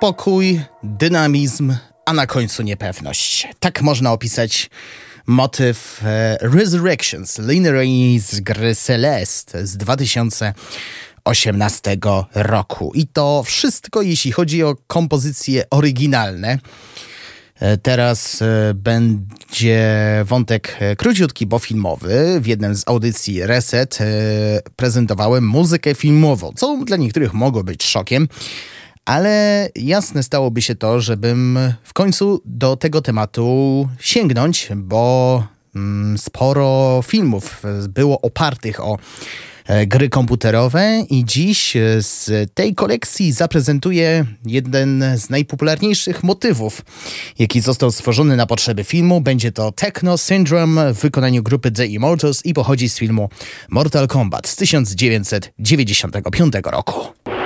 Spokój, dynamizm, a na końcu niepewność. Tak można opisać motyw e, Resurrections Lineary z gry Celeste z 2018 roku. I to wszystko, jeśli chodzi o kompozycje oryginalne. E, Teraz e, będzie wątek e, króciutki, bo filmowy. W jednym z audycji Reset prezentowałem muzykę filmową, co dla niektórych mogło być szokiem. Ale jasne stałoby się to, żebym w końcu do tego tematu sięgnąć, bo mm, sporo filmów było opartych o e, gry komputerowe i dziś e, z tej kolekcji zaprezentuję jeden z najpopularniejszych motywów, jaki został stworzony na potrzeby filmu. Będzie to Techno Syndrome w wykonaniu grupy The Immortals i pochodzi z filmu Mortal Kombat z 1995 roku.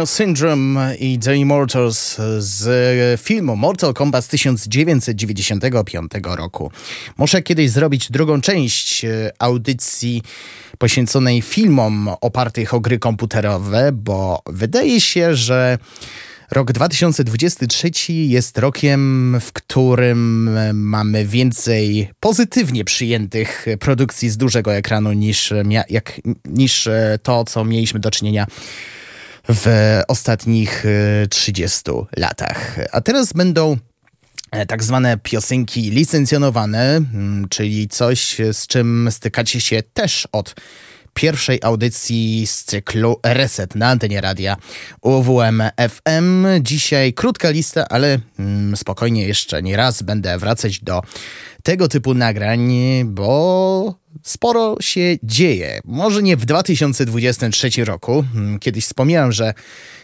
Techno Syndrome i The Immortals z filmu Mortal Kombat z 1995 roku. Muszę kiedyś zrobić drugą część e, audycji poświęconej filmom opartych o gry komputerowe, bo wydaje się, że Rok 2023 jest rokiem, w którym mamy więcej pozytywnie przyjętych produkcji z dużego ekranu niż, jak, niż e, to, co mieliśmy do czynienia w ostatnich e, 30 latach. A teraz będą e, tak zwane piosenki licencjonowane, mm, czyli coś, z czym stykacie się też od pierwszej audycji z cyklu Reset na antenie radia UWM FM. Dzisiaj krótka lista, ale mm, spokojnie jeszcze nie raz będę wracać do tego typu nagrań, bo sporo się dzieje. Może nie w 2023 roku. Mm, kiedyś wspomniałem, że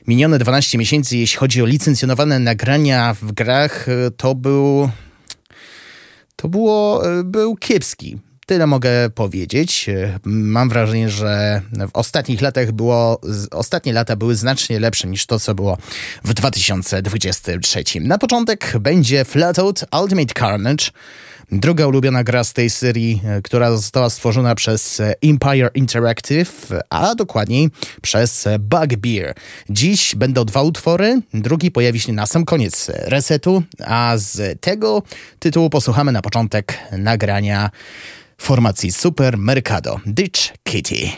minione 12 miesięcy, jeśli chodzi o licencjonowane nagrania w grach, y, to był to było, y, był kiepski Tyle mogę powiedzieć. E, mam wrażenie, że w ostatnich latach było, ostatnie lata były znacznie lepsze niż to, co było w 2023. Na początek będzie Flatout Ultimate Carnage, druga ulubiona gra z tej serii, e, która została stworzona przez e, Empire Interactive, a dokładniej przez Bugbear. Dziś będą dwa utwory, drugi pojawi się na sam koniec resetu, a z tego tytułu posłuchamy na początek nagrania formacji Super Mercado Ditch Kitty.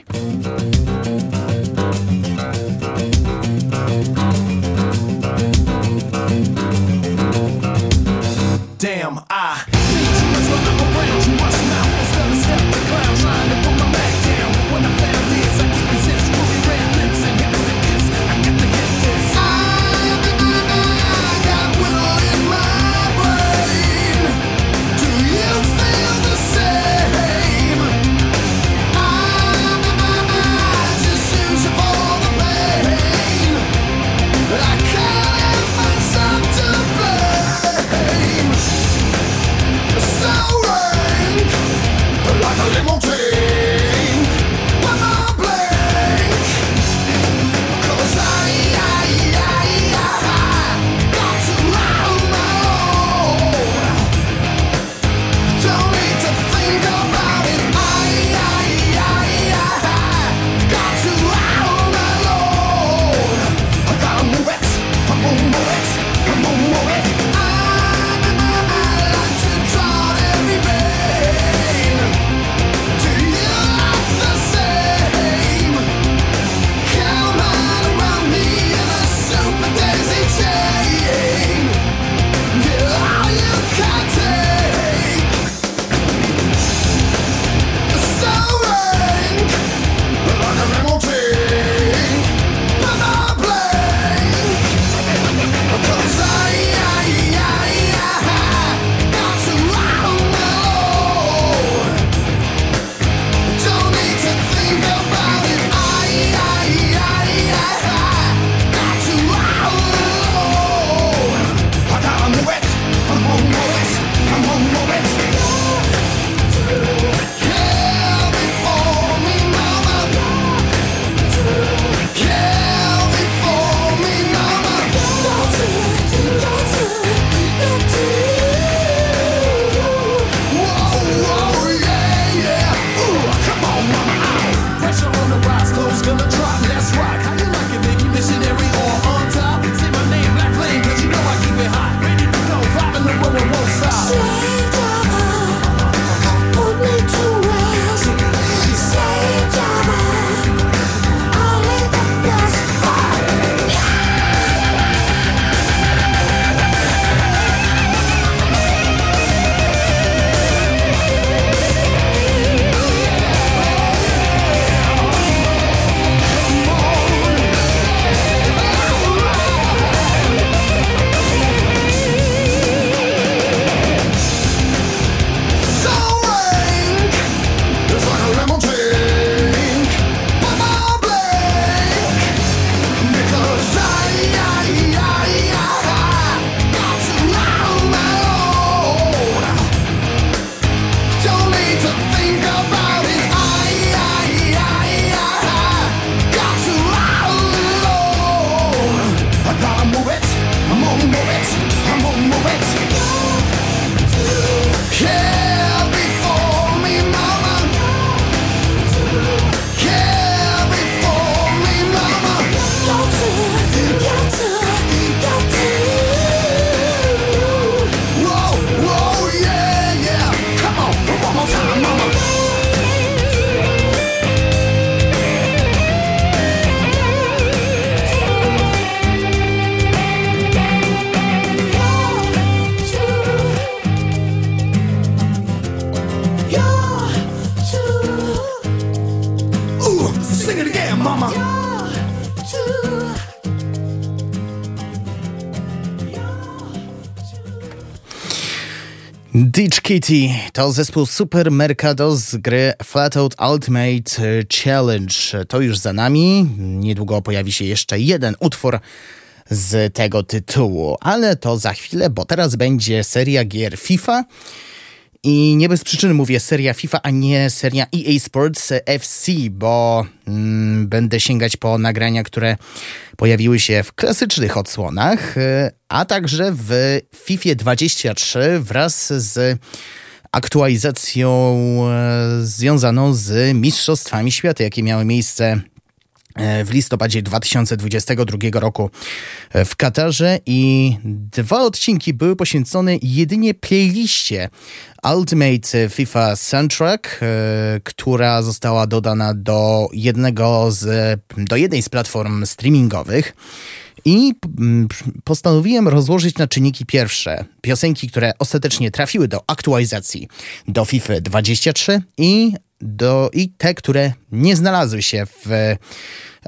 To zespół Super Mercado z gry Flatout Ultimate Challenge. To już za nami. Niedługo pojawi się jeszcze jeden utwór z tego tytułu, ale to za chwilę, bo teraz będzie seria gier FIFA. I nie bez przyczyny mówię seria FIFA, a nie seria EA Sports FC, bo mm, będę sięgać po nagrania, które pojawiły się w klasycznych odsłonach, y, a także w FIFA 23 wraz z aktualizacją e, związaną z Mistrzostwami Świata, jakie miały miejsce e, w listopadzie 2022 roku e, w Katarze i dwa odcinki były poświęcone jedynie playliście Ultimate FIFA Soundtrack, e, która została dodana do jednego z, do jednej z platform streamingowych. I mm, postanowiłem rozłożyć na czynniki pierwsze piosenki, które ostatecznie trafiły do aktualizacji do FIFA 23 i, do, i te, które nie znalazły się w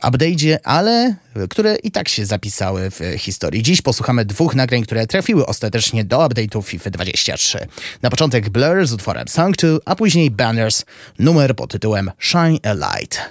update'cie, ale które i tak się zapisały w historii. Dziś posłuchamy dwóch nagrań, które trafiły ostatecznie do update'u FIFA 23. Na początek Blur z utworem 2, a później Banners, numer pod tytułem Shine a Light.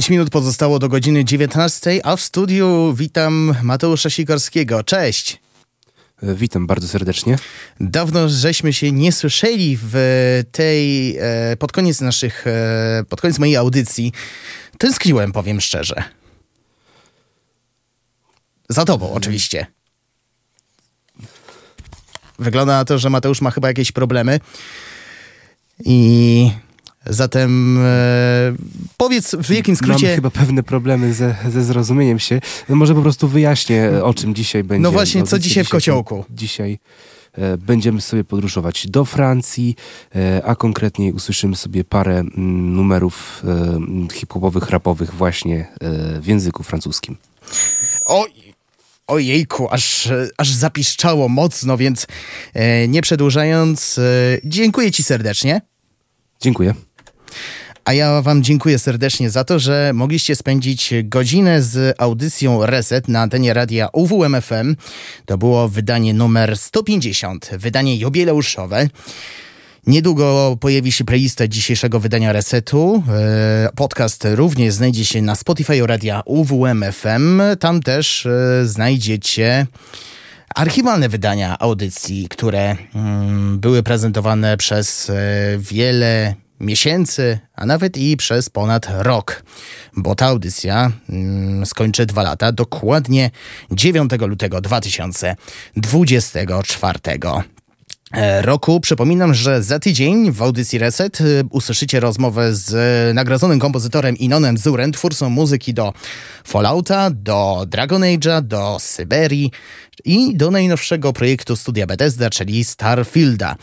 5 minut pozostało do godziny 19, a w studiu witam Mateusza Sikorskiego. Cześć! E, Witam bardzo serdecznie. Dawno żeśmy się nie słyszeli w tej, e, pod koniec naszych, e, pod koniec mojej audycji. Tęskniłem, powiem szczerze. Za tobą, oczywiście. Wygląda na to, że Mateusz ma chyba jakieś problemy. I zatem e, powiedz w jakim skrócie... Mam chyba pewne problemy ze, ze zrozumieniem się. No może po prostu wyjaśnię, o czym dzisiaj będzie. No właśnie, co dzisiaj w kociołku? Dzisiaj e, będziemy sobie podróżować do Francji, e, a konkretniej usłyszymy sobie parę mm, numerów e, hip-hopowych, rapowych właśnie e, w języku francuskim. O, ojejku, aż, aż zapiszczało mocno, więc e, nie przedłużając, e, dziękuję ci serdecznie. Dziękuję. A ja wam dziękuję serdecznie za to, że mogliście spędzić godzinę z audycją Reset na antenie radia UWMFM. To było wydanie numer 150, wydanie jubileuszowe. Niedługo pojawi się playlista dzisiejszego wydania Resetu. E, Podcast również znajdzie się na Spotify radia UWMFM. Tam też e, znajdziecie archiwalne wydania audycji, które mm, były prezentowane przez e, wiele miesięcy, a nawet i przez ponad rok, bo ta audycja mm, skończy dwa lata, dokładnie 9 lutego 2024 e, roku. Przypominam, że za tydzień w audycji Reset y, usłyszycie rozmowę z y, nagrodzonym kompozytorem Inonem Zurem, twórcą muzyki do Fallouta, do Dragon Age'a, do Syberii i do najnowszego projektu studia Bethesda, czyli Starfielda.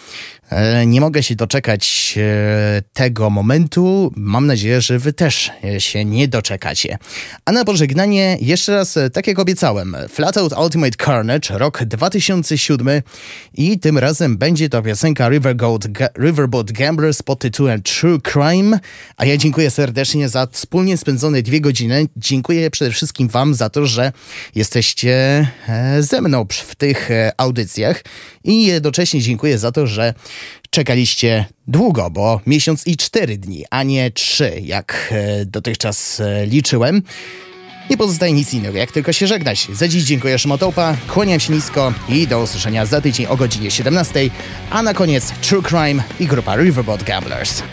E, Nie mogę się doczekać e, tego momentu. Mam nadzieję, że wy też e, się nie doczekacie. A na pożegnanie jeszcze raz, tak jak obiecałem, Flatout Ultimate Carnage, rok 2007 i tym razem będzie to piosenka Riverboat, Riverboat Gamblers pod tytułem True Crime. A ja dziękuję serdecznie za wspólnie spędzone dwie godziny. Dziękuję przede wszystkim wam za to, że jesteście ze mną w tych audycjach i jednocześnie dziękuję za to, że czekaliście długo, bo miesiąc i cztery dni, a nie trzy, jak e, dotychczas e, liczyłem. Nie pozostaje nic innego, jak tylko się żegnać. Za dziś dziękuję Szymotołpa, kłaniam się nisko i do usłyszenia za tydzień o godzinie 17, a na koniec True Crime i grupa Riverboat Gamblers.